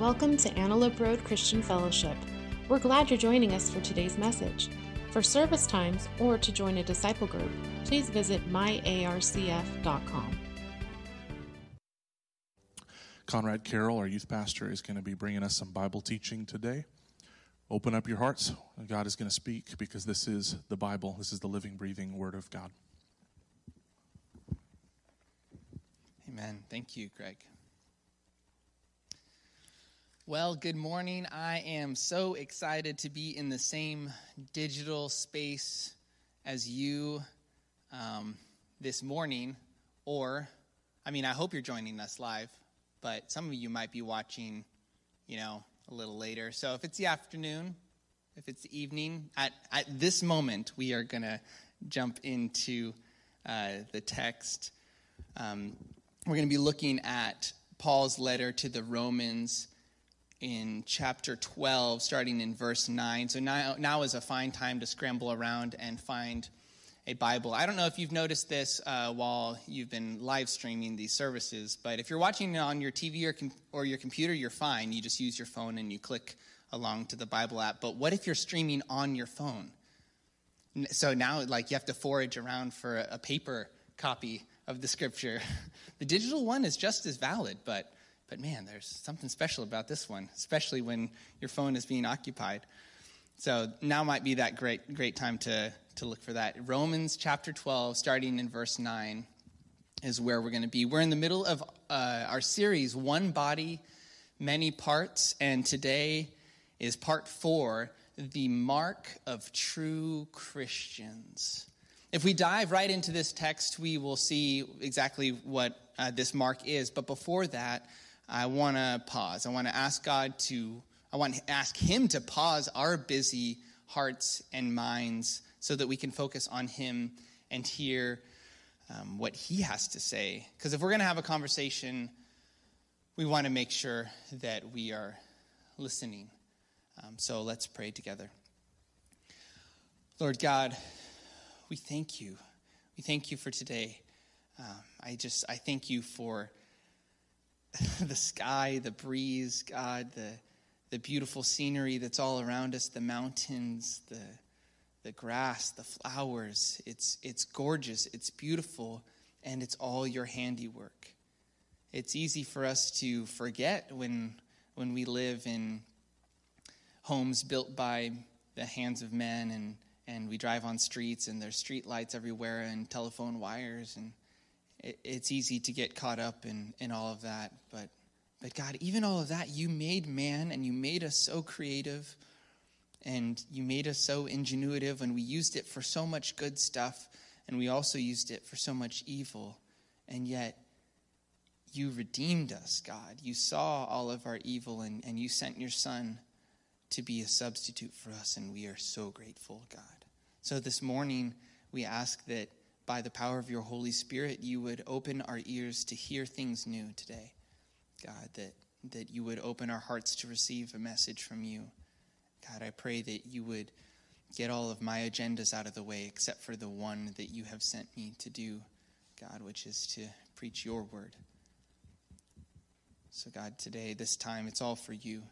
Welcome to Antelope Road Christian Fellowship. We're glad you're joining us for today's message. For service times or to join a disciple group, please visit myarcf.com. Conrad Carroll, our youth pastor, is going to be bringing us some Bible teaching today. Open up your hearts. God is going to speak because this is the Bible. This is the living, breathing Word of God. Amen. Thank you, Greg. Well, good morning. I am so excited to be in the same digital space as you um, this morning. Or, I mean, I hope you're joining us live, but some of you might be watching, you know, a little later. So if it's the afternoon, if it's the evening, at, at this moment, we are going to jump into uh, the text. Um, we're going to be looking at Paul's letter to the Romans in chapter 12, starting in verse 9. So now, now is a fine time to scramble around and find a Bible. I don't know if you've noticed this uh, while you've been live streaming these services, but if you're watching it on your TV or, com- or your computer, you're fine. You just use your phone and you click along to the Bible app. But what if you're streaming on your phone? So now, like, you have to forage around for a, a paper copy of the scripture. the digital one is just as valid, but but man, there's something special about this one, especially when your phone is being occupied. So now might be that great, great time to, to look for that. Romans chapter 12, starting in verse 9, is where we're going to be. We're in the middle of uh, our series, One Body, Many Parts, and today is part four the mark of true Christians. If we dive right into this text, we will see exactly what uh, this mark is. But before that, I want to pause. I want to ask God to, I want to ask Him to pause our busy hearts and minds so that we can focus on Him and hear um, what He has to say. Because if we're going to have a conversation, we want to make sure that we are listening. Um, so let's pray together. Lord God, we thank you. We thank you for today. Um, I just, I thank you for the sky, the breeze, God, the, the beautiful scenery that's all around us, the mountains, the, the grass, the flowers. It's, it's gorgeous, it's beautiful, and it's all your handiwork. It's easy for us to forget when, when we live in homes built by the hands of men and, and we drive on streets and there's street lights everywhere and telephone wires and it's easy to get caught up in, in all of that. But, but God, even all of that, you made man and you made us so creative and you made us so ingenuitive and we used it for so much good stuff and we also used it for so much evil. And yet, you redeemed us, God. You saw all of our evil and, and you sent your son to be a substitute for us, and we are so grateful, God. So this morning, we ask that by the power of your Holy Spirit, you would open our ears to hear things new today. God, that, that you would open our hearts to receive a message from you. God, I pray that you would get all of my agendas out of the way except for the one that you have sent me to do, God, which is to preach your word. So, God, today, this time, it's all for you.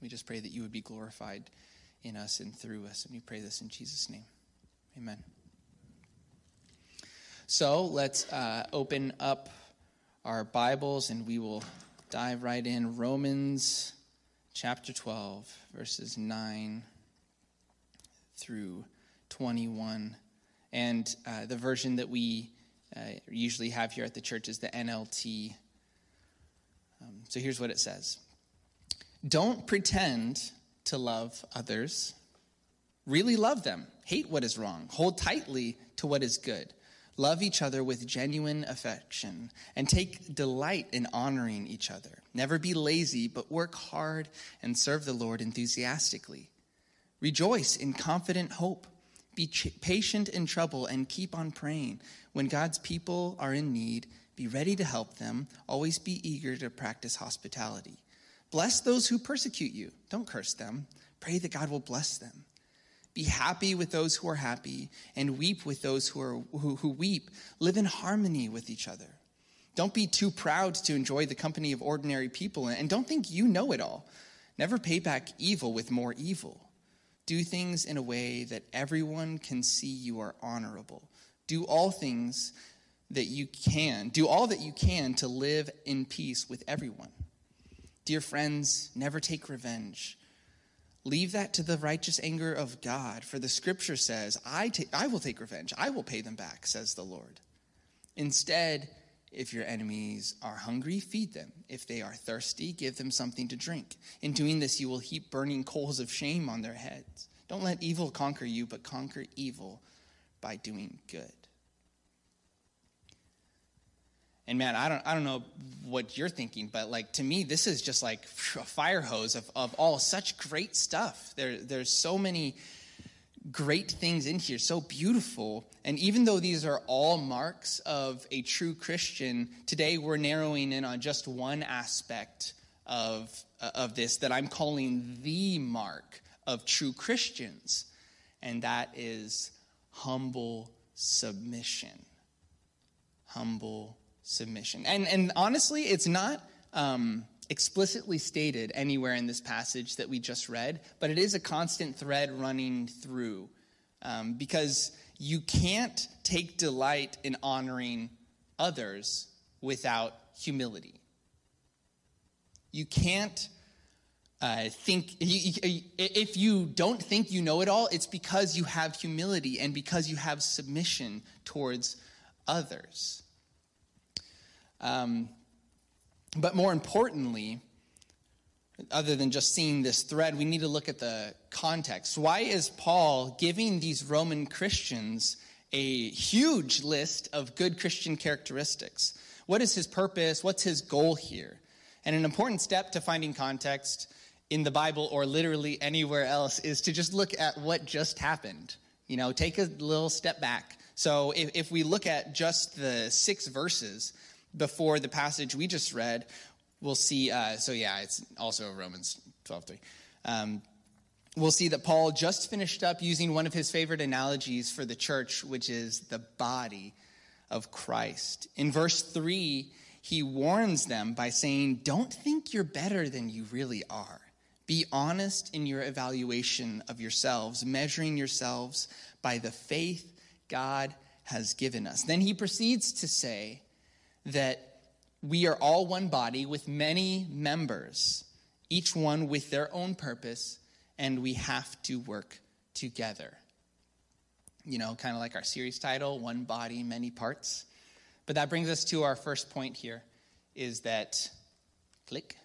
We just pray that you would be glorified in us and through us. And we pray this in Jesus' name. Amen. So let's uh, open up our Bibles and we will dive right in. Romans chapter 12, verses 9 through 21. And uh, the version that we uh, usually have here at the church is the NLT. Um, so here's what it says Don't pretend to love others, really love them Hate what is wrong. Hold tightly to what is good. Love each other with genuine affection and take delight in honoring each other. Never be lazy, but work hard and serve the Lord enthusiastically. Rejoice in confident hope. Be ch- patient in trouble and keep on praying. When God's people are in need, be ready to help them. Always be eager to practice hospitality. Bless those who persecute you. Don't curse them. Pray that God will bless them. Be happy with those who are happy and weep with those who, are, who, who weep. Live in harmony with each other. Don't be too proud to enjoy the company of ordinary people, and don't think you know it all. Never pay back evil with more evil. Do things in a way that everyone can see you are honorable. Do all things that you can. Do all that you can to live in peace with everyone. Dear friends, never take revenge. Leave that to the righteous anger of God, for the scripture says, I, ta- I will take revenge. I will pay them back, says the Lord. Instead, if your enemies are hungry, feed them. If they are thirsty, give them something to drink. In doing this, you will heap burning coals of shame on their heads. Don't let evil conquer you, but conquer evil by doing good. And man, I don't, I don't know what you're thinking, but like to me, this is just like a fire hose of, of all such great stuff. There, there's so many great things in here, so beautiful. And even though these are all marks of a true Christian, today we're narrowing in on just one aspect of, of this that I'm calling the mark of true Christians, and that is humble submission. Humble submission. And, and honestly, it's not um, explicitly stated anywhere in this passage that we just read, but it is a constant thread running through um, because you can't take delight in honoring others without humility. You can't uh, think, if you don't think you know it all, it's because you have humility and because you have submission towards others. Um, but more importantly, other than just seeing this thread, we need to look at the context. Why is Paul giving these Roman Christians a huge list of good Christian characteristics? What is his purpose? What's his goal here? And an important step to finding context in the Bible or literally anywhere else is to just look at what just happened. You know, take a little step back. So if, if we look at just the six verses, before the passage we just read, we'll see. Uh, so, yeah, it's also Romans 12 3. Um, we'll see that Paul just finished up using one of his favorite analogies for the church, which is the body of Christ. In verse 3, he warns them by saying, Don't think you're better than you really are. Be honest in your evaluation of yourselves, measuring yourselves by the faith God has given us. Then he proceeds to say, that we are all one body with many members, each one with their own purpose, and we have to work together. You know, kind of like our series title, One Body, Many Parts. But that brings us to our first point here is that, click.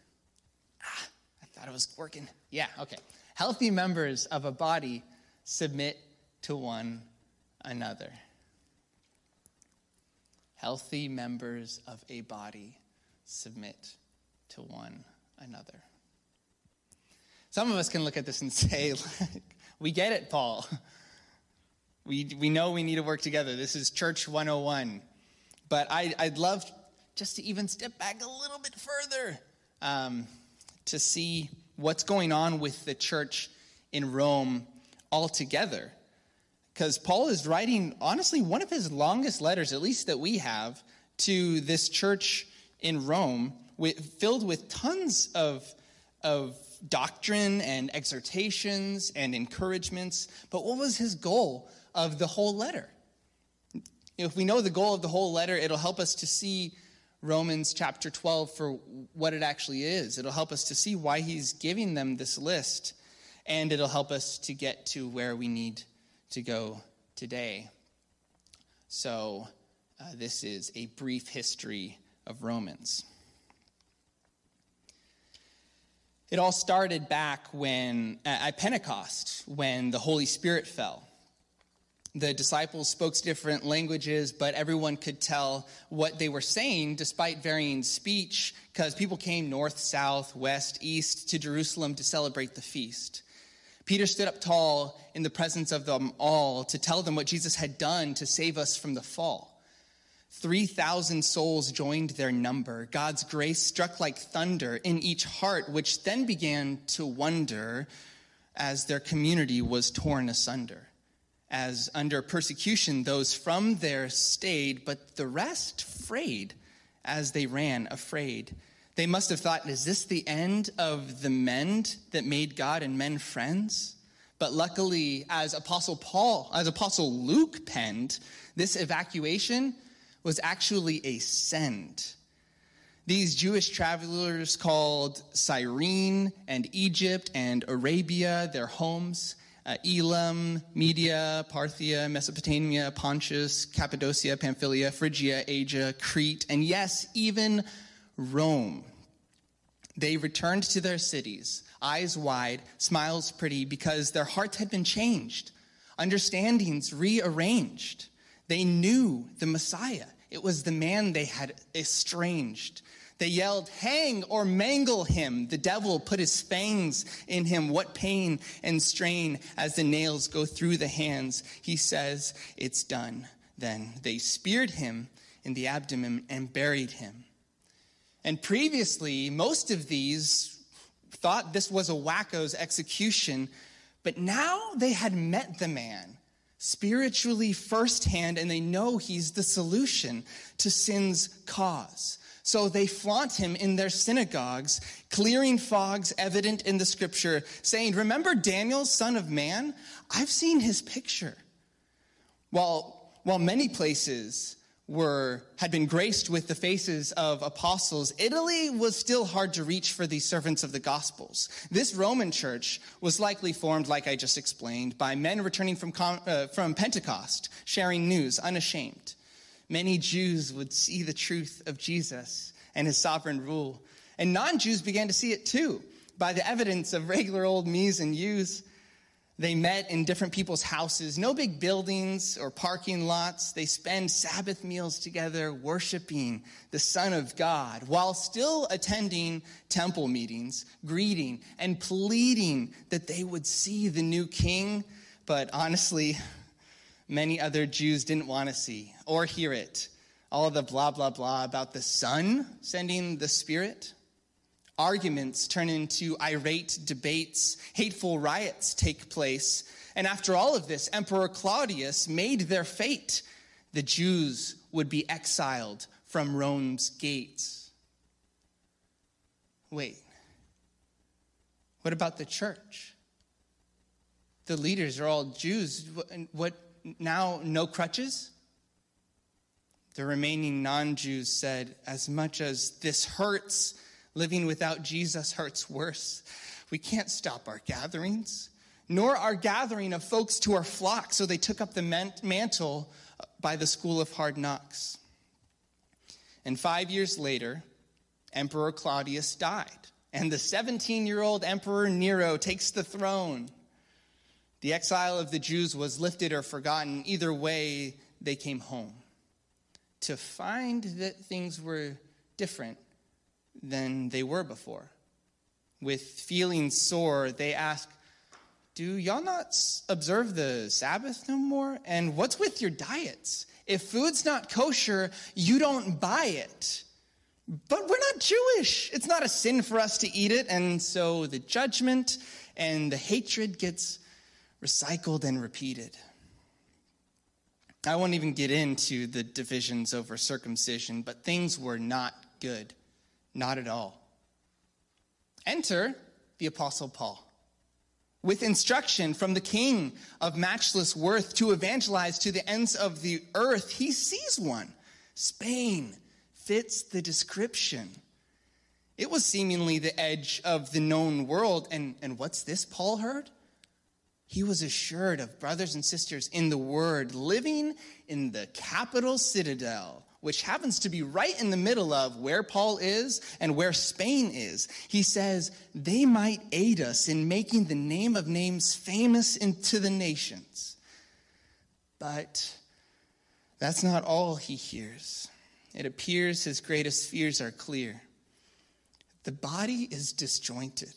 Ah, I thought it was working. Yeah, okay. Healthy members of a body submit to one another healthy members of a body submit to one another. Some of us can look at this and say, we get it, Paul. We, we know we need to work together. This is Church 101. But I, I'd love just to even step back a little bit further um, to see what's going on with the church in Rome altogether. Because Paul is writing, honestly, one of his longest letters, at least that we have, to this church in Rome, with, filled with tons of, of doctrine and exhortations and encouragements. But what was his goal of the whole letter? If we know the goal of the whole letter, it'll help us to see Romans chapter 12 for what it actually is. It'll help us to see why he's giving them this list, and it'll help us to get to where we need to go today. So, uh, this is a brief history of Romans. It all started back when at Pentecost, when the Holy Spirit fell. The disciples spoke different languages, but everyone could tell what they were saying despite varying speech, because people came north, south, west, east to Jerusalem to celebrate the feast. Peter stood up tall in the presence of them all to tell them what Jesus had done to save us from the fall. 3,000 souls joined their number. God's grace struck like thunder in each heart, which then began to wonder as their community was torn asunder. As under persecution, those from there stayed, but the rest frayed as they ran, afraid. They must have thought, is this the end of the men that made God and men friends? But luckily, as Apostle Paul, as Apostle Luke penned, this evacuation was actually a send. These Jewish travelers called Cyrene and Egypt and Arabia their homes. Uh, Elam, Media, Parthia, Mesopotamia, Pontus, Cappadocia, Pamphylia, Phrygia, Asia, Crete, and yes, even Rome. They returned to their cities, eyes wide, smiles pretty, because their hearts had been changed, understandings rearranged. They knew the Messiah. It was the man they had estranged. They yelled, Hang or mangle him. The devil put his fangs in him. What pain and strain as the nails go through the hands. He says, It's done. Then they speared him in the abdomen and buried him. And previously, most of these thought this was a wacko's execution, but now they had met the man spiritually firsthand and they know he's the solution to sin's cause. So they flaunt him in their synagogues, clearing fogs evident in the scripture, saying, Remember Daniel, son of man? I've seen his picture. While, while many places were, had been graced with the faces of apostles, Italy was still hard to reach for these servants of the Gospels. This Roman church was likely formed, like I just explained, by men returning from, uh, from Pentecost, sharing news unashamed many Jews would see the truth of Jesus and his sovereign rule. And non Jews began to see it too by the evidence of regular old me's and you's. They met in different people's houses, no big buildings or parking lots. They spend Sabbath meals together, worshiping the Son of God, while still attending temple meetings, greeting and pleading that they would see the new king. But honestly, many other Jews didn't want to see or hear it. All of the blah, blah, blah about the Son sending the Spirit. Arguments turn into irate debates, hateful riots take place. And after all of this, Emperor Claudius made their fate. The Jews would be exiled from Rome's gates. Wait, what about the church? The leaders are all Jews. What, now no crutches? The remaining non Jews said, As much as this hurts, living without Jesus hurts worse. We can't stop our gatherings, nor our gathering of folks to our flock. So they took up the mantle by the school of hard knocks. And five years later, Emperor Claudius died, and the 17 year old Emperor Nero takes the throne. The exile of the Jews was lifted or forgotten. Either way, they came home to find that things were different than they were before. With feelings sore, they ask, Do y'all not observe the Sabbath no more? And what's with your diets? If food's not kosher, you don't buy it. But we're not Jewish. It's not a sin for us to eat it. And so the judgment and the hatred gets recycled and repeated. I won't even get into the divisions over circumcision, but things were not good. Not at all. Enter the Apostle Paul with instruction from the king of matchless worth to evangelize to the ends of the earth. He sees one. Spain fits the description. It was seemingly the edge of the known world. And, and what's this Paul heard? he was assured of brothers and sisters in the Word, living in the capital citadel, which happens to be right in the middle of where Paul is and where Spain is. He says, they might aid us in making the name of names famous into the nations. But that's not all he hears. It appears his greatest fears are clear. The body is disjointed.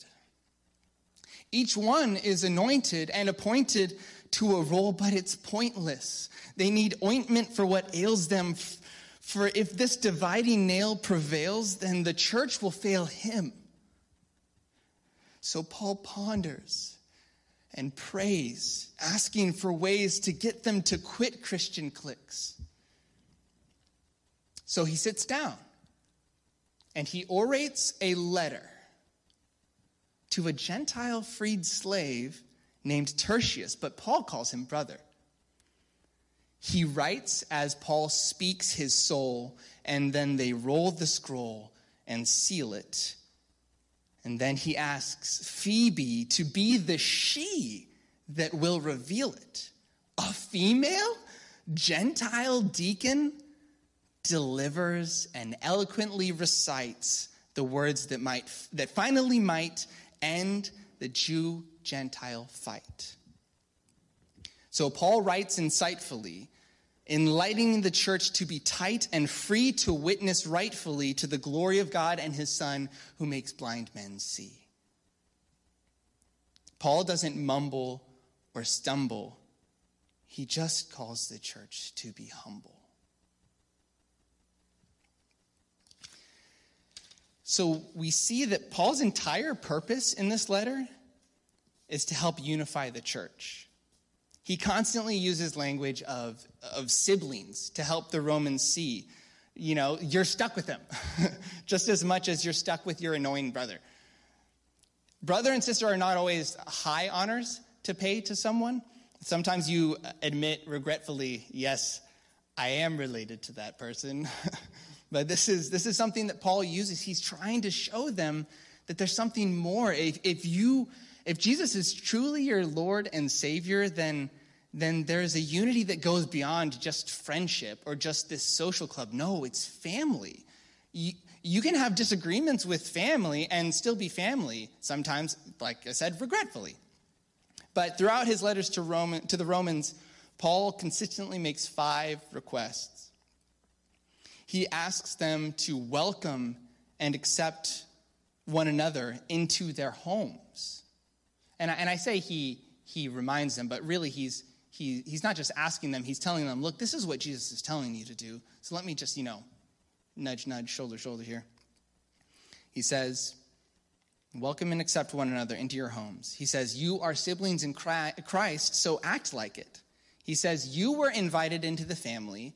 Each one is anointed and appointed to a role, but it's pointless. They need ointment for what ails them. For if this dividing nail prevails, then the church will fail him. So Paul ponders and prays, asking for ways to get them to quit Christian cliques. So he sits down and he orates a letter to a Gentile freed slave named Tertius, but Paul calls him brother. He writes as Paul speaks his soul, and then they roll the scroll and seal it. And then he asks Phoebe to be the she that will reveal it. A female Gentile deacon delivers and eloquently recites the words that might that finally might end the Jew Gentile fight. So Paul writes insightfully, enlightening the church to be tight and free to witness rightfully to the glory of God and his Son who makes blind men see. Paul doesn't mumble or stumble, he just calls the church to be humble. So we see that Paul's entire purpose in this letter is to help unify the church. He constantly uses language of, of siblings to help the Romans see, you know, you're stuck with them just as much as you're stuck with your annoying brother. Brother and sister are not always high honors to pay to someone. Sometimes you admit regretfully, yes, I am related to that person. But this is, this is something that Paul uses. He's trying to show them that there's something more. If, if, you, if Jesus is truly your Lord and Savior, then, then there's a unity that goes beyond just friendship or just this social club. No, it's family. You, you can have disagreements with family and still be family, sometimes, like I said, regretfully. But throughout his letters to, Roman, to the Romans, Paul consistently makes five requests he asks them to welcome and accept one another into their homes. And I, and I say he, he reminds them, but really he's, he, he's not just asking them, he's telling them, look, this is what Jesus is telling you to do. So let me just, you know, nudge, nudge, shoulder, shoulder here. He says, Welcome and accept one another into your homes. He says, You are siblings in Christ, so act like it. He says, You were invited into the family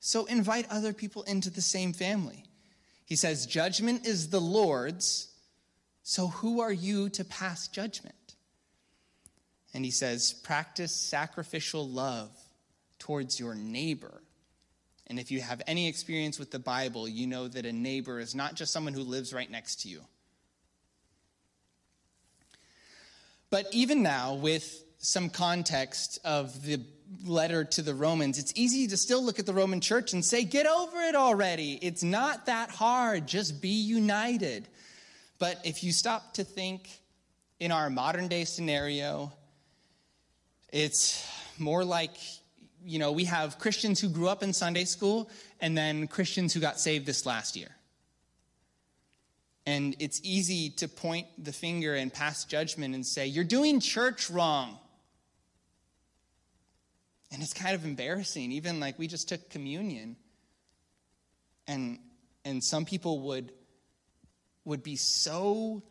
so invite other people into the same family. He says, Judgment is the Lord's, so who are you to pass judgment? And he says, Practice sacrificial love towards your neighbor. And if you have any experience with the Bible, you know that a neighbor is not just someone who lives right next to you. But even now, with some context of the letter to the Romans, it's easy to still look at the Roman church and say, get over it already. It's not that hard. Just be united. But if you stop to think in our modern day scenario, it's more like, you know, we have Christians who grew up in Sunday school and then Christians who got saved this last year. And it's easy to point the finger and pass judgment and say, you're doing church wrong. And it's kind of embarrassing. Even like we just took communion. And and some people would would be so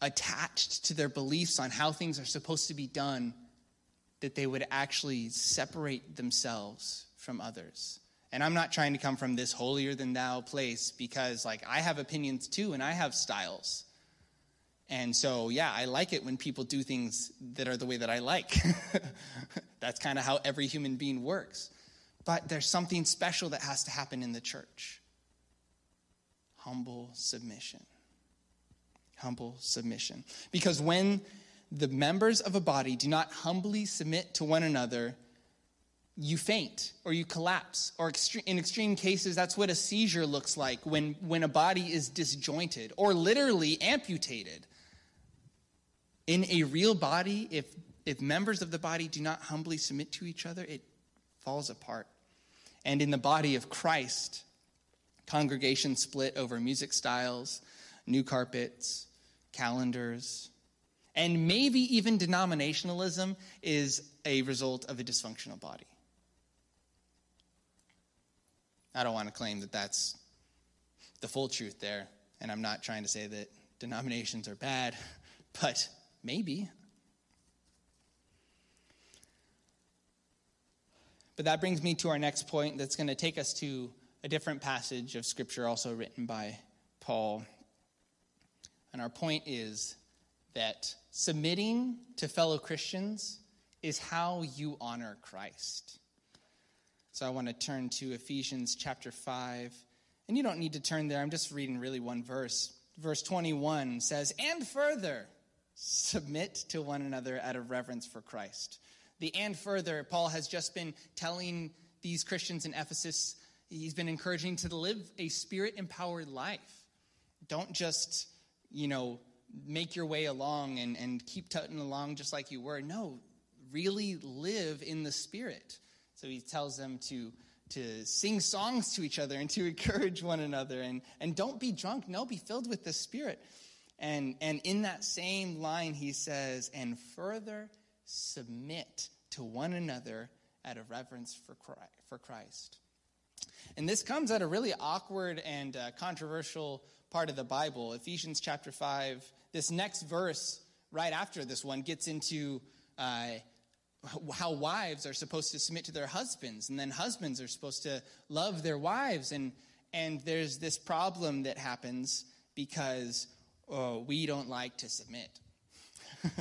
attached to their beliefs on how things are supposed to be done that they would actually separate themselves from others. And I'm not trying to come from this holier than thou place because like I have opinions too and I have styles. And so, yeah, I like it when people do things that are the way that I like. That's kind of how every human being works. But there's something special that has to happen in the church humble submission. Humble submission. Because when the members of a body do not humbly submit to one another, you faint or you collapse. Or in extreme cases, that's what a seizure looks like when, when a body is disjointed or literally amputated. In a real body, if if members of the body do not humbly submit to each other, it falls apart. And in the body of Christ, congregations split over music styles, new carpets, calendars, and maybe even denominationalism is a result of a dysfunctional body. I don't want to claim that that's the full truth there, and I'm not trying to say that denominations are bad, but maybe. But that brings me to our next point that's going to take us to a different passage of Scripture also written by Paul. And our point is that submitting to fellow Christians is how you honor Christ. So I want to turn to Ephesians chapter 5. And you don't need to turn there, I'm just reading really one verse. Verse 21 says, And further, submit to one another out of reverence for Christ. The and further, Paul has just been telling these Christians in Ephesus, he's been encouraging to live a spirit empowered life. Don't just, you know, make your way along and, and keep tutting along just like you were. No, really live in the spirit. So he tells them to, to sing songs to each other and to encourage one another. And, and don't be drunk. No, be filled with the spirit. And, and in that same line, he says, and further submit to one another out of reverence for. For Christ. And this comes at a really awkward and uh, controversial part of the Bible. Ephesians chapter 5, this next verse, right after this one, gets into uh, how wives are supposed to submit to their husbands, and then husbands are supposed to love their wives. And, and there's this problem that happens because oh, we don't like to submit.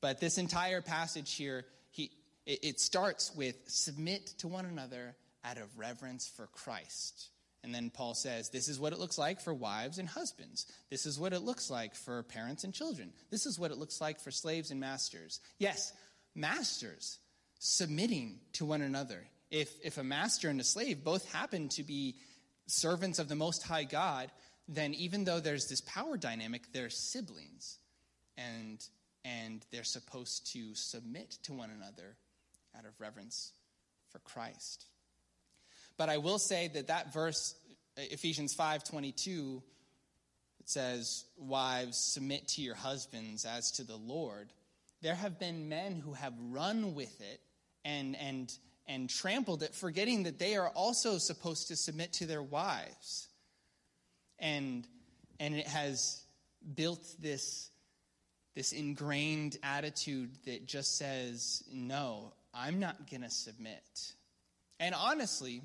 but this entire passage here, he, it, it starts with submit to one another out of reverence for Christ. And then Paul says, This is what it looks like for wives and husbands. This is what it looks like for parents and children. This is what it looks like for slaves and masters. Yes, masters submitting to one another. If, if a master and a slave both happen to be servants of the Most High God, then even though there's this power dynamic, they're siblings. And, and they're supposed to submit to one another out of reverence for Christ. But I will say that that verse, Ephesians 5.22, it says, Wives, submit to your husbands as to the Lord. There have been men who have run with it and, and, and trampled it, forgetting that they are also supposed to submit to their wives. And, and it has built this, this ingrained attitude that just says, no, I'm not going to submit. And honestly,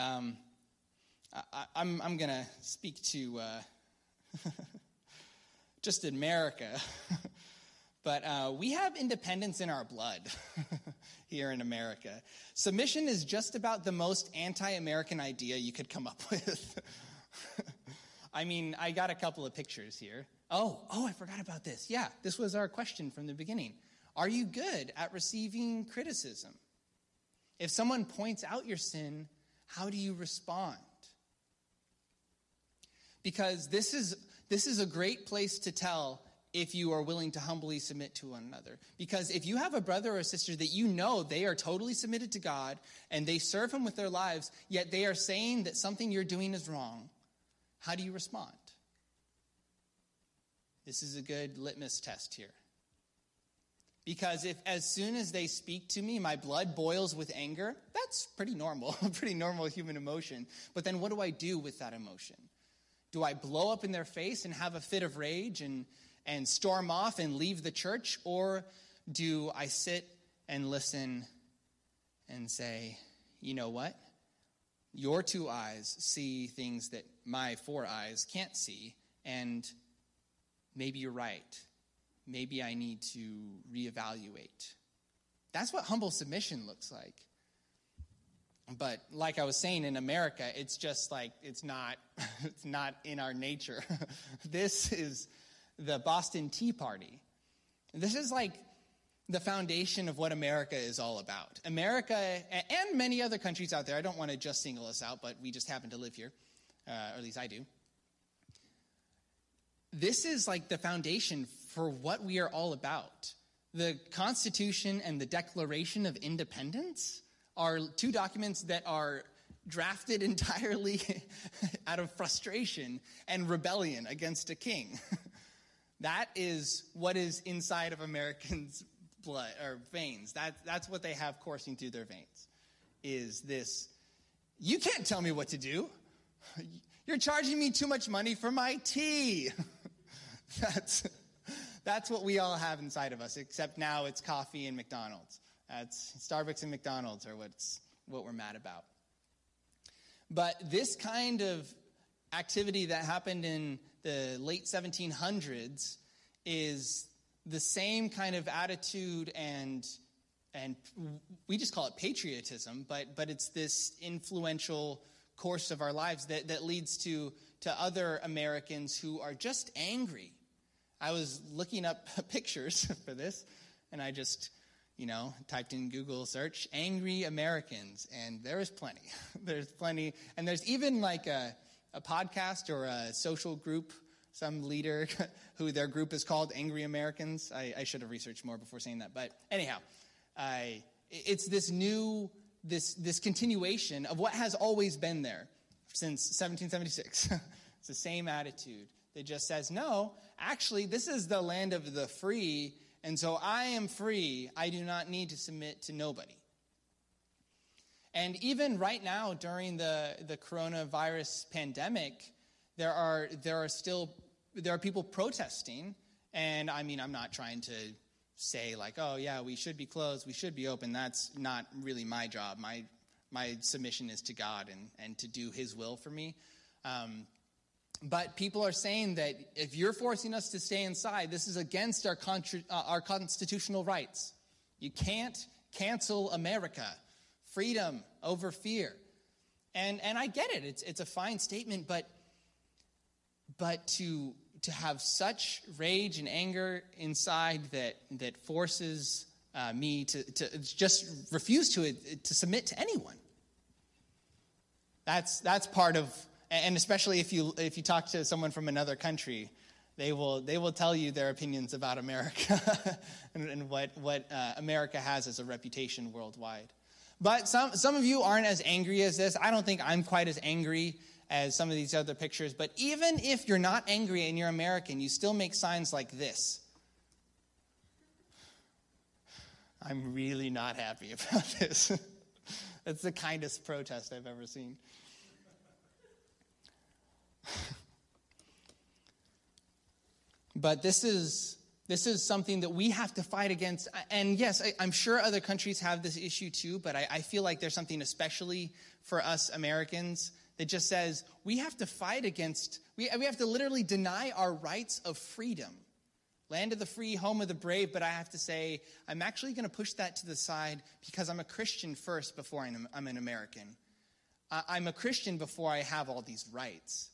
um, I, am I'm, I'm going to speak to uh, just America. but uh, we have independence in our blood here in America. Submission is just about the most anti American idea you could come up with. I mean, I got a couple of pictures here. Oh, oh, I forgot about this. Yeah, this was our question from the beginning. Are you good at receiving criticism? If someone points out your sin, how do you respond? Because this is, this is a great place to tell if you are willing to humbly submit to one another. Because if you have a brother or a sister that you know they are totally submitted to God and they serve Him with their lives, yet they are saying that something you're doing is wrong, how do you respond? This is a good litmus test here. Because if as soon as they speak to me, my blood boils with anger, that's pretty normal, pretty normal human emotion. But then what do I do with that emotion? Do I blow up in their face and have a fit of rage and, and storm off and leave the church? Or do I sit and listen and say, you know what? Your two eyes see things that my four eyes can't see, and maybe you're right maybe I need to reevaluate. That's what humble submission looks like. But like I was saying in America, it's just like it's not it's not in our nature. this is the Boston Tea Party. This is like the foundation of what America is all about. America and many other countries out there, I don't want to just single us out, but we just happen to live here, uh, or at least I do. This is like the foundation for what we are all about. The Constitution and the Declaration of Independence are two documents that are drafted entirely out of frustration and rebellion against a king. that is what is inside of Americans' blood or veins. That, that's what they have coursing through their veins. Is this, you can't tell me what to do. You're charging me too much money for my tea. that's that's what we all have inside of us, except now it's coffee and McDonald's. That's Starbucks and McDonald's are what's, what we're mad about. But this kind of activity that happened in the late 1700s is the same kind of attitude and and we just call it patriotism, but but it's this influential course of our lives that, that leads to to other Americans who are just angry. I was looking up pictures for this, and I just, you know, typed in Google search angry Americans, and there is plenty. there's plenty, and there's even like a, a podcast or a social group some leader who their group is called Angry Americans. I, I should have researched more before saying that. But anyhow, I, it's this new, this, this continuation of what has always been there since 1776. it's the same attitude that just says, no, actually, this is the land of the free, and so I am free. I do not need to submit to nobody. And even right now, during the, the coronavirus pandemic, there are, there are still there are people protesting. And I mean, I'm not trying to say, like, oh, yeah, we should be closed, we should be open. That's not really my job. My, my submission is to God and, and to do His will for me. Um, but people are saying that if you're forcing us to stay inside, this is against our, contra- uh, our constitutional rights. You can't cancel America. Freedom over fear. And, and I get it, it's, it's a fine statement, but but to to have such rage and anger inside that that forces uh, me to, to just refuse to to submit to anyone. That's that's part of, and especially if you if you talk to someone from another country, they will they will tell you their opinions about America and, and, what what uh, America has as a reputation worldwide. But some some of you aren't as angry as this. I don't think I'm quite as angry as some of these other pictures. But even if you're not angry and you're American, you still make signs like this. I'm really not happy about this. That's the kindest protest I've ever seen. but this is this is something that we have to fight against. And yes, I, am sure other countries have this issue too, but I, I, feel like there's something especially for us Americans that just says we have to fight against, we, we have to literally deny our rights of freedom. Land of the free, home of the brave, but I have to say, I'm actually going to push that to the side because I'm a Christian first before I'm, I'm an American. I'm a Christian before I have all these rights.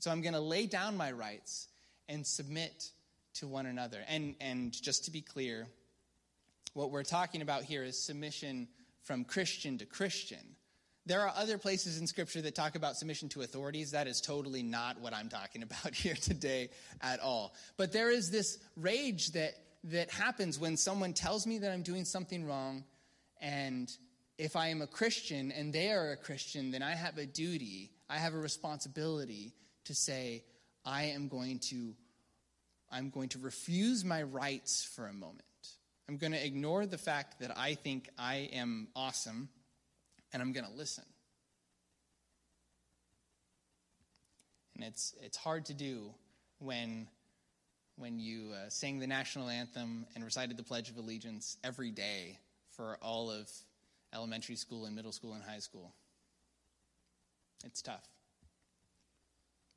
So I'm going to lay down my rights and submit to one another. And, and just to be clear, what we're talking about here is submission from Christian to Christian. There are other places in Scripture that talk about submission to authorities. That is totally not what I'm talking about here today at all. But there is this rage that, that happens when someone tells me that I'm doing something wrong. And if I am a Christian and they are a Christian, then I have a duty, I have a responsibility to say, I am going to, I'm going to refuse my rights for a moment. I'm going to ignore the fact that I think I am awesome and I'm going to listen. And it's, it's hard to do when, when you uh, sang the national anthem and recited the Pledge of Allegiance every day for all of elementary school and middle school and high school. It's tough.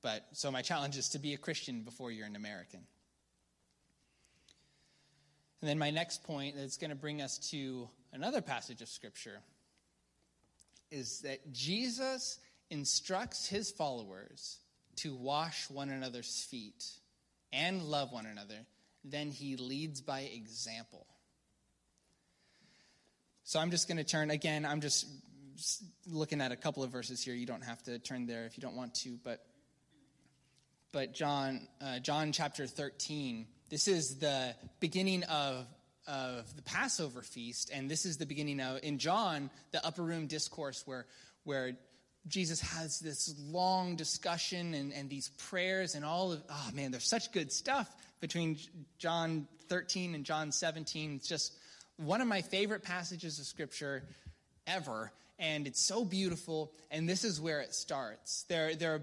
But so my challenge is to be a Christian before you're an American. And then my next point that's going to bring us to another passage of Scripture is that Jesus instructs his followers to wash one another's feet and love one another, then he leads by example. So I'm just going to turn again, I'm just looking at a couple of verses here. You don't have to turn there if you don't want to, but but John uh, John chapter 13, this is the beginning of of the Passover feast, and this is the beginning of, in John, the upper room discourse where, where Jesus has this long discussion and, and these prayers and all of, oh man, there's such good stuff between John 13 and John 17. It's just one of my favorite passages of scripture ever. And it's so beautiful. And this is where it starts. They're, they're,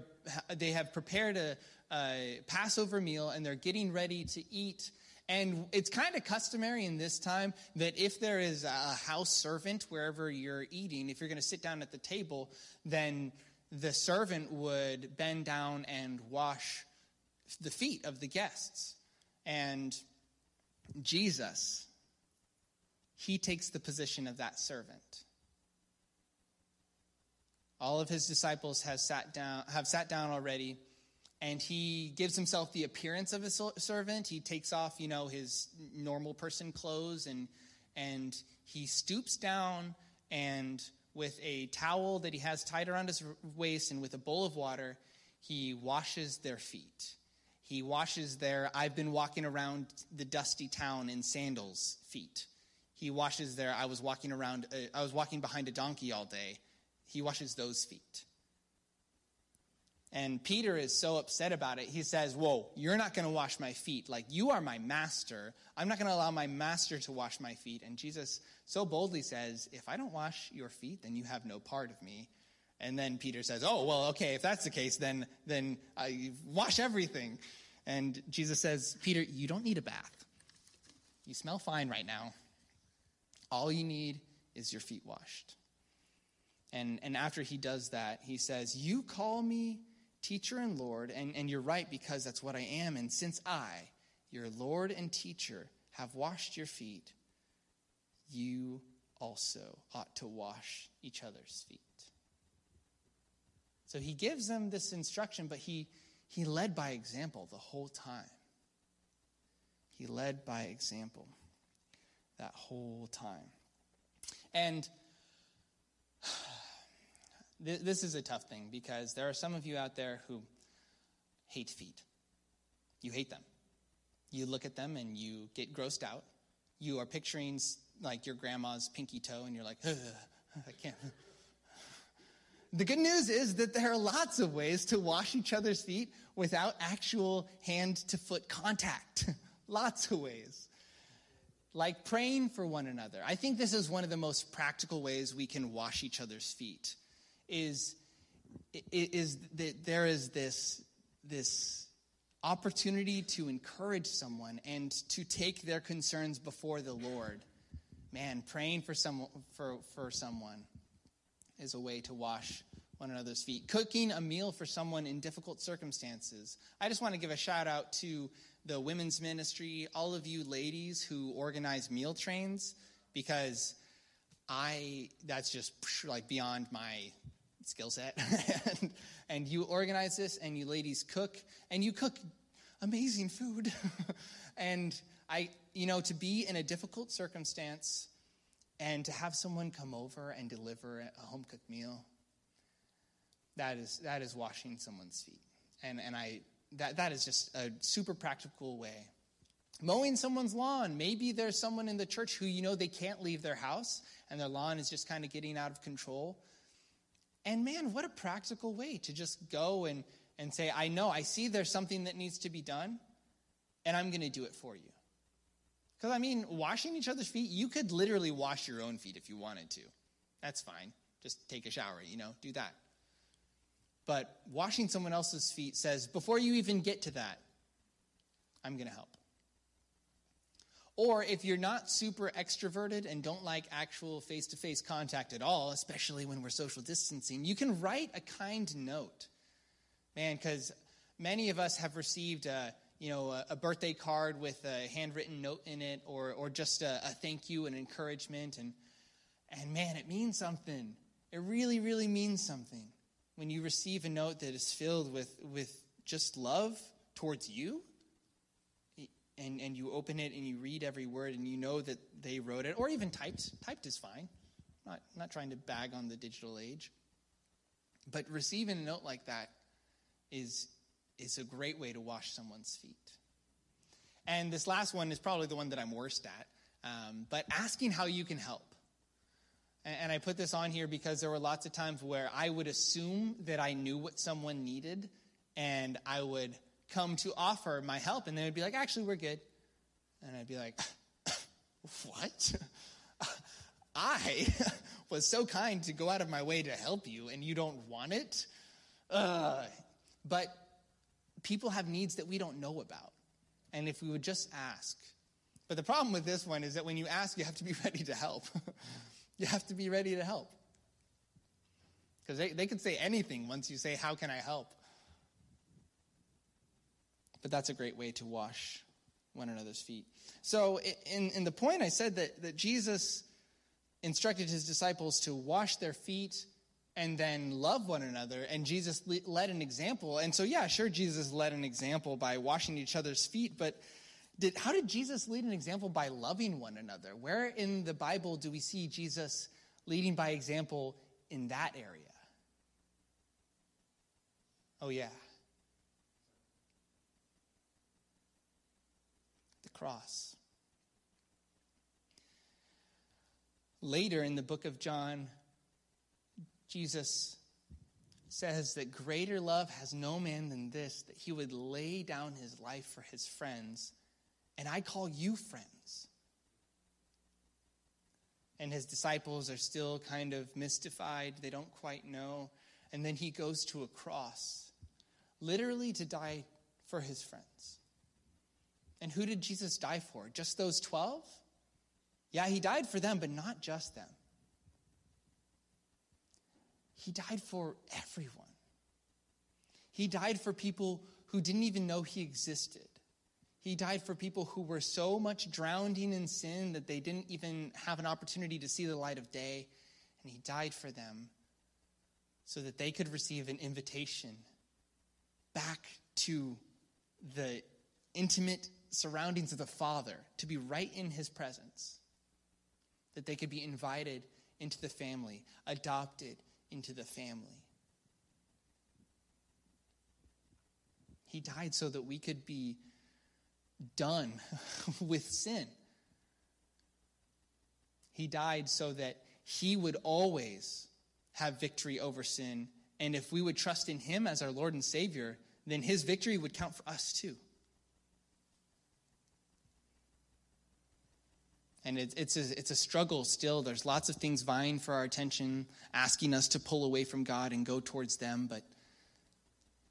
they have prepared a, a Passover meal and they're getting ready to eat and it's kind of customary in this time that if there is a house servant wherever you're eating, if you're going to sit down at the table, then the servant would bend down and wash the feet of the guests. And Jesus, he takes the position of that servant. All of his disciples have sat down, have sat down already, and he gives himself the appearance of a servant. He takes off, you know, his normal person clothes, and and he stoops down and with a towel that he has tied around his waist and with a bowl of water, he washes their feet. He washes their I've been walking around the dusty town in sandals feet. He washes their I was walking around uh, I was walking behind a donkey all day he washes those feet. And Peter is so upset about it. He says, Whoa, you're not going to wash my feet. Like, you are my master. I'm not going to allow my master to wash my feet. And Jesus so boldly says, If I don't wash your feet, then you have no part of me. And then Peter says, Oh, well, okay, if that's the case, then, then I wash everything. And Jesus says, Peter, you don't need a bath. You smell fine right now. All you need is your feet washed. And, and after he does that, he says, You call me teacher and Lord, and, and you're right because that's what I am. And since I, your Lord and teacher, have washed your feet, you also ought to wash each other's feet. So he gives them this instruction, but he, he led by example the whole time. He led by example that whole time. And this is a tough thing because there are some of you out there who hate feet. You hate them. You look at them and you get grossed out. You are picturing like your grandma's pinky toe and you're like, I can't. The good news is that there are lots of ways to wash each other's feet without actual hand to foot contact. lots of ways. Like praying for one another. I think this is one of the most practical ways we can wash each other's feet is, is that there is this, this opportunity to encourage someone and to take their concerns before the Lord. Man, praying for, some, for, for someone is a way to wash one another's feet. Cooking a meal for someone in difficult circumstances. I just want to give a shout out to the women's ministry, all of you ladies who organize meal trains, because I, that's just like beyond my skill set. and, and you organize this, and you ladies cook, and you cook amazing food. and I, you know, to be in a difficult circumstance and to have someone come over and deliver a home cooked meal, that is, that is washing someone's feet. And, and I, that, that is just a super practical way. Mowing someone's lawn. Maybe there's someone in the church who you know they can't leave their house and their lawn is just kind of getting out of control. And man, what a practical way to just go and, and say, I know, I see there's something that needs to be done, and I'm going to do it for you. Because, I mean, washing each other's feet, you could literally wash your own feet if you wanted to. That's fine. Just take a shower, you know, do that. But washing someone else's feet says, before you even get to that, I'm going to help. Or if you're not super extroverted and don't like actual face to face contact at all, especially when we're social distancing, you can write a kind note. Man, because many of us have received a, you know, a, birthday card with a handwritten note in it or, or just a, a thank you and encouragement. And, and man, it means something. It really, really means something when you receive a note that is filled with, with just love towards you and, and you open it and you read every word and you know that they wrote it, or even typed. Typed is fine. Not, not trying to bag on the digital age. But receiving a note like that is, is a great way to wash someone's feet. And this last one is probably the one that I'm worst at, um, but asking how you can help. And, and I put this on here because there were lots of times where I would assume that I knew what someone needed, and I would come to offer my help, and they would be like, actually, we're good. And I'd be like, what? I was so kind to go out of my way to help you, and you don't want it? Uh, but people have needs that we don't know about. And if we would just ask. But the problem with this one is that when you ask, you have to be ready to help. you have to be ready to help. Because they, they can say anything once you say, How can I help? But that's a great way to wash one another's feet. So, in, in the point, I said that, that Jesus instructed his disciples to wash their feet and then love one another. And Jesus led an example. And so, yeah, sure, Jesus led an example by washing each other's feet, but did, how did Jesus lead an example by loving one another? Where in the Bible do we see Jesus leading by example in that area? Oh, yeah. The cross. Later in the book of John, Jesus says that greater love has no man than this, that he would lay down his life for his friends. And I call you friends. And his disciples are still kind of mystified. They don't quite know. And then he goes to a cross, literally to die for his friends. And who did Jesus die for? Just those 12? Yeah, he died for them, but not just them. He died for everyone. He died for people who didn't even know he existed. He died for people who were so much drowning in sin that they didn't even have an opportunity to see the light of day. And he died for them so that they could receive an invitation back to the intimate surroundings of the Father, to be right in his presence, that they could be invited into the family, adopted into the family. He died so that we could be done with sin. He died so that he would always have victory over sin. And if we would trust in him as our Lord and Savior, then his victory would count for us too. And it, it's, a, it's a struggle still. There's lots of things vying for our attention, asking us to pull away from God and go towards them. But,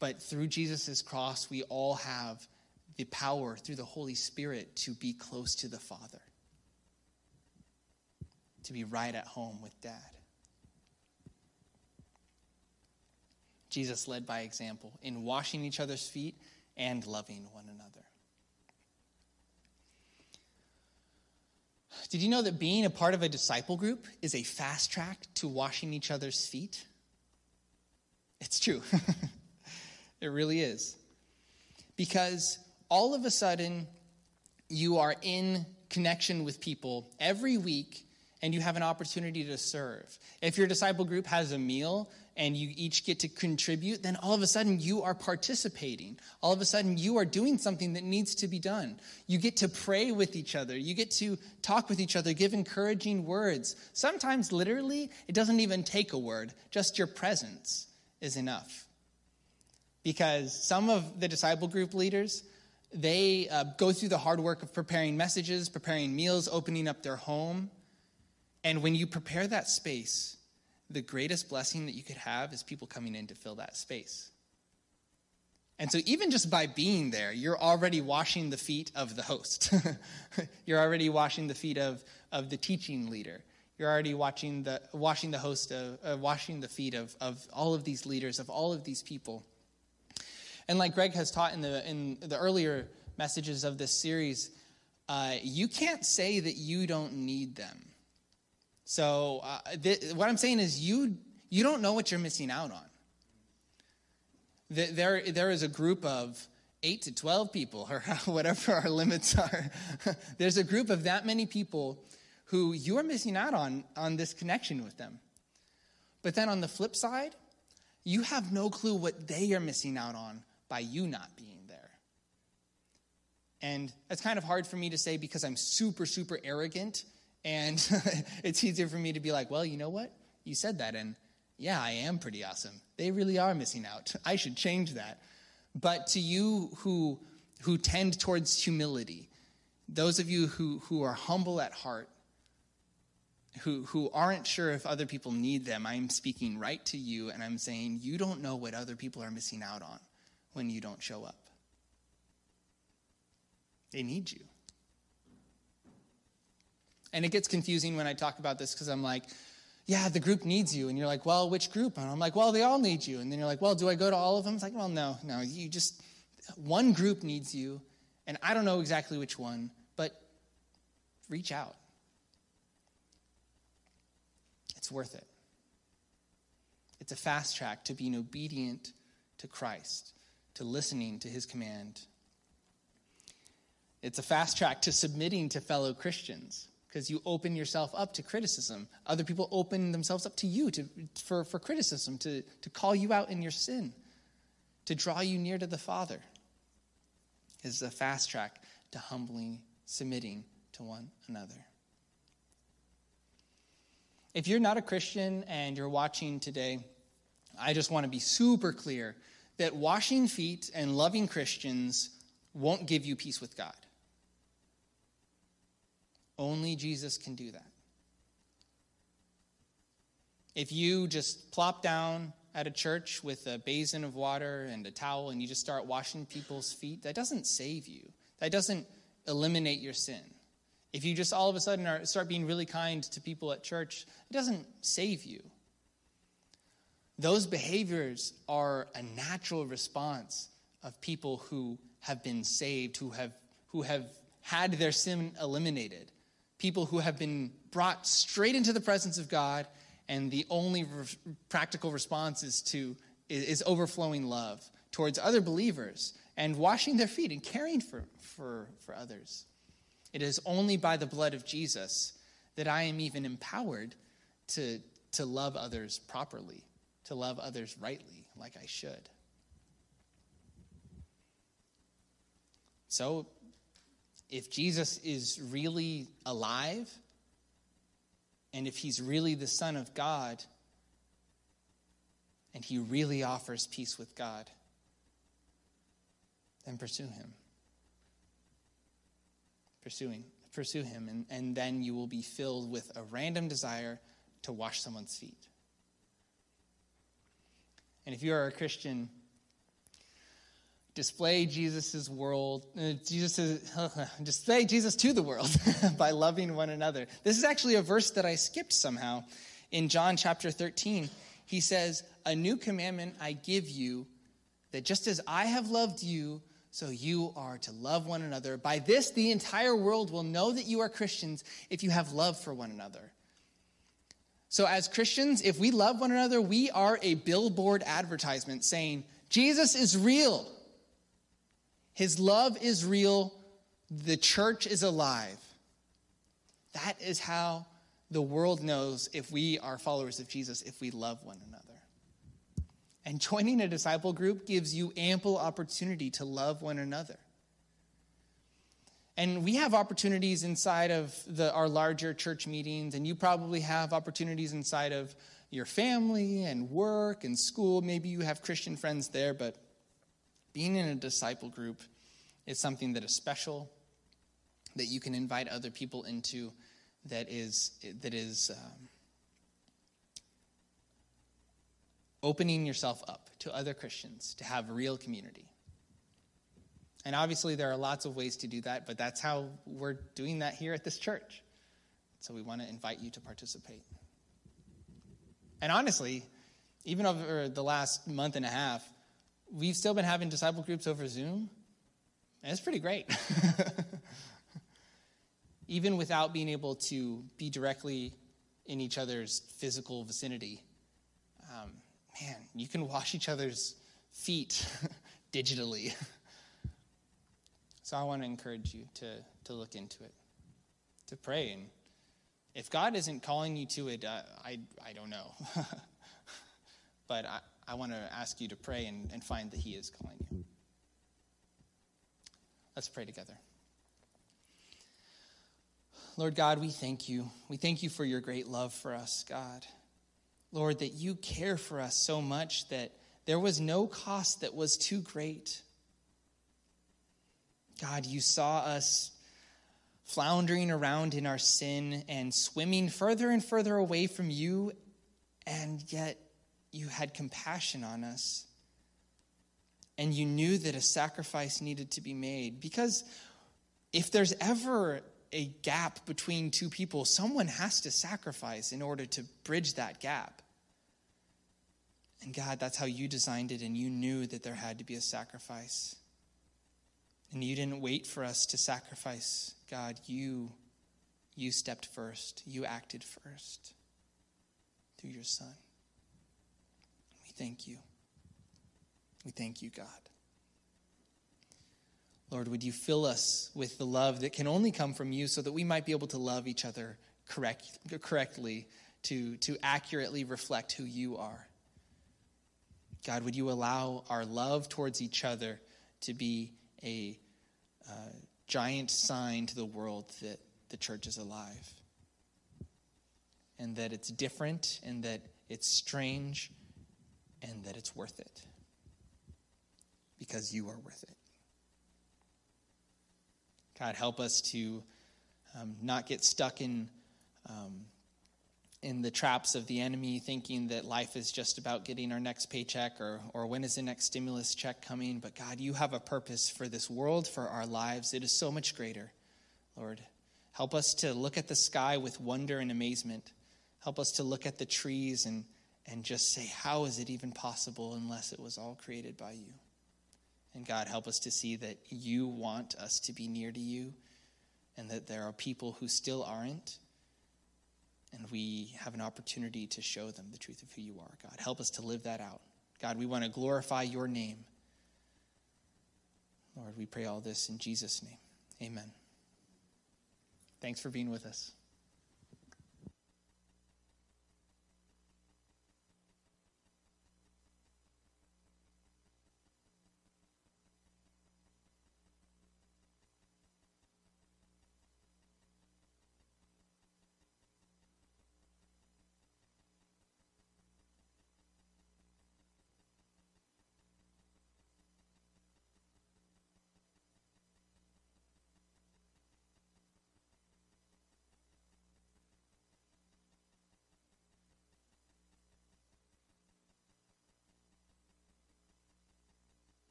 but through Jesus' cross, we all have the power through the Holy Spirit to be close to the Father, to be right at home with Dad. Jesus led by example in washing each other's feet and loving one another. Did you know that being a part of a disciple group is a fast track to washing each other's feet? It's true. it really is. Because all of a sudden, you are in connection with people every week and you have an opportunity to serve. If your disciple group has a meal and you each get to contribute, then all of a sudden you are participating. All of a sudden you are doing something that needs to be done. You get to pray with each other. You get to talk with each other, give encouraging words. Sometimes, literally, it doesn't even take a word, just your presence is enough. Because some of the disciple group leaders, they uh, go through the hard work of preparing messages, preparing meals, opening up their home and when you prepare that space, the greatest blessing that you could have is people coming in to fill that space. And so, even just by being there, you're already washing the feet of the host. you're already washing the feet of, of the teaching leader. You're already watching the, washing the host of, uh, washing the feet of, of all of these leaders, of all of these people. And like Greg has taught in the, in the earlier messages of this series, uh, you can't say that you don't need them. So uh, th- what I'm saying is you you don't know what you're missing out on. There there is a group of eight to twelve people, or whatever our limits are. There's a group of that many people who you are missing out on on this connection with them. But then on the flip side, you have no clue what they are missing out on by you not being there. And it's kind of hard for me to say because I'm super, super arrogant and it's easier for me to be like, well, you know what? You said that, and yeah, I am pretty awesome. They really are missing out. I should change that. But to you who, who tend towards humility, those of you who, who are humble at heart, who, who aren't sure if other people need them, I'm speaking right to you and I'm saying, you don't know what other people are missing out on when you don't show up. They need you. And it gets confusing when I talk about this because I'm like, yeah, the group needs you. And you're like, well, which group? And I'm like, well, they all need you. And then you're like, well, do I go to all of them? It's like, well, no, no. You just, one group needs you. And I don't know exactly which one, but reach out. It's worth it. It's a fast track to being obedient to Christ, to listening to his command. It's a fast track to submitting to fellow Christians because you open yourself up to criticism. Other people open themselves up to you to, for, for criticism, to, to call you out in your sin, to draw you near to the Father. Is a fast track to humbling, submitting to one another. If you're not a Christian and you're watching today, I just want to be super clear that washing feet and loving Christians won't give you peace with God. Only Jesus can do that. If you just plop down at a church with a basin of water and a towel and you just start washing people's feet, that doesn't save you. That doesn't eliminate your sin. If you just all of a sudden are, start being really kind to people at church, it doesn't save you. Those behaviors are a natural response of people who have been saved, who have, who have had their sin eliminated people who have been brought straight into the presence of God, and the only re- practical response is to is, is overflowing love towards other believers and washing their feet and caring for, for, for others. It is only by the blood of Jesus that I am even empowered to, to love others properly, to love others rightly, like I should. So if Jesus is really alive and if he's really the Son of God and he really offers peace with God, then pursue him. Pursuing, pursue him, and, and then you will be filled with a random desire to wash someone's feet. And if you are a Christian, display Jesus' world, uh, Jesus display Jesus to the world by loving one another. This is actually a verse that I skipped somehow. In John chapter 13, he says, "A new commandment I give you, that just as I have loved you, so you are to love one another. By this the entire world will know that you are Christians if you have love for one another." So as Christians, if we love one another, we are a billboard advertisement saying, Jesus is real. His love is real. The church is alive. That is how the world knows if we are followers of Jesus, if we love one another. And joining a disciple group gives you ample opportunity to love one another. And we have opportunities inside of the, our larger church meetings, and you probably have opportunities inside of your family and work and school. Maybe you have Christian friends there, but being in a disciple group is something that is special, that you can invite other people into, that is, that is um, opening yourself up to other Christians to have real community. And obviously, there are lots of ways to do that, but that's how we're doing that here at this church. So we want to invite you to participate. And honestly, even over the last month and a half, we've still been having disciple groups over Zoom. And it's pretty great. Even without being able to be directly in each other's physical vicinity, um, man, you can wash each other's feet digitally. so I want to encourage you to, to look into it, to pray. And if God isn't calling you to it, uh, I, I don't know. but I, I want to ask you to pray and, and find that He is calling you. Let's pray together. Lord God, we thank you. We thank you for your great love for us, God. Lord, that you care for us so much that there was no cost that was too great. God, you saw us floundering around in our sin and swimming further and further away from you, and yet you had compassion on us. And you knew that a sacrifice needed to be made. Because if there's ever a gap between two people, someone has to sacrifice in order to bridge that gap. And God, that's how you designed it, and you knew that there had to be a sacrifice. And you didn't wait for us to sacrifice. God, you you stepped first. You acted first through your son. Thank you. We thank you, God. Lord, would you fill us with the love that can only come from you so that we might be able to love each other correct, correctly, to, to accurately reflect who you are. God, would you allow our love towards each other to be a uh, giant sign to the world that the church is alive and that it's different and that it's strange and that it's worth it because you are worth it. God, help us to um, not get stuck in, um, in the traps of the enemy, thinking that life is just about getting our next paycheck or, or when is the next stimulus check coming. But God, you have a purpose for this world, for our lives. It is so much greater, Lord. Help us to look at the sky with wonder and amazement. Help us to look at the trees and, and just say, How is it even possible unless it was all created by you? And God, help us to see that you want us to be near to you and that there are people who still aren't. And we have an opportunity to show them the truth of who you are, God. Help us to live that out. God, we want to glorify your name. Lord, we pray all this in Jesus' name. Amen. Thanks for being with us.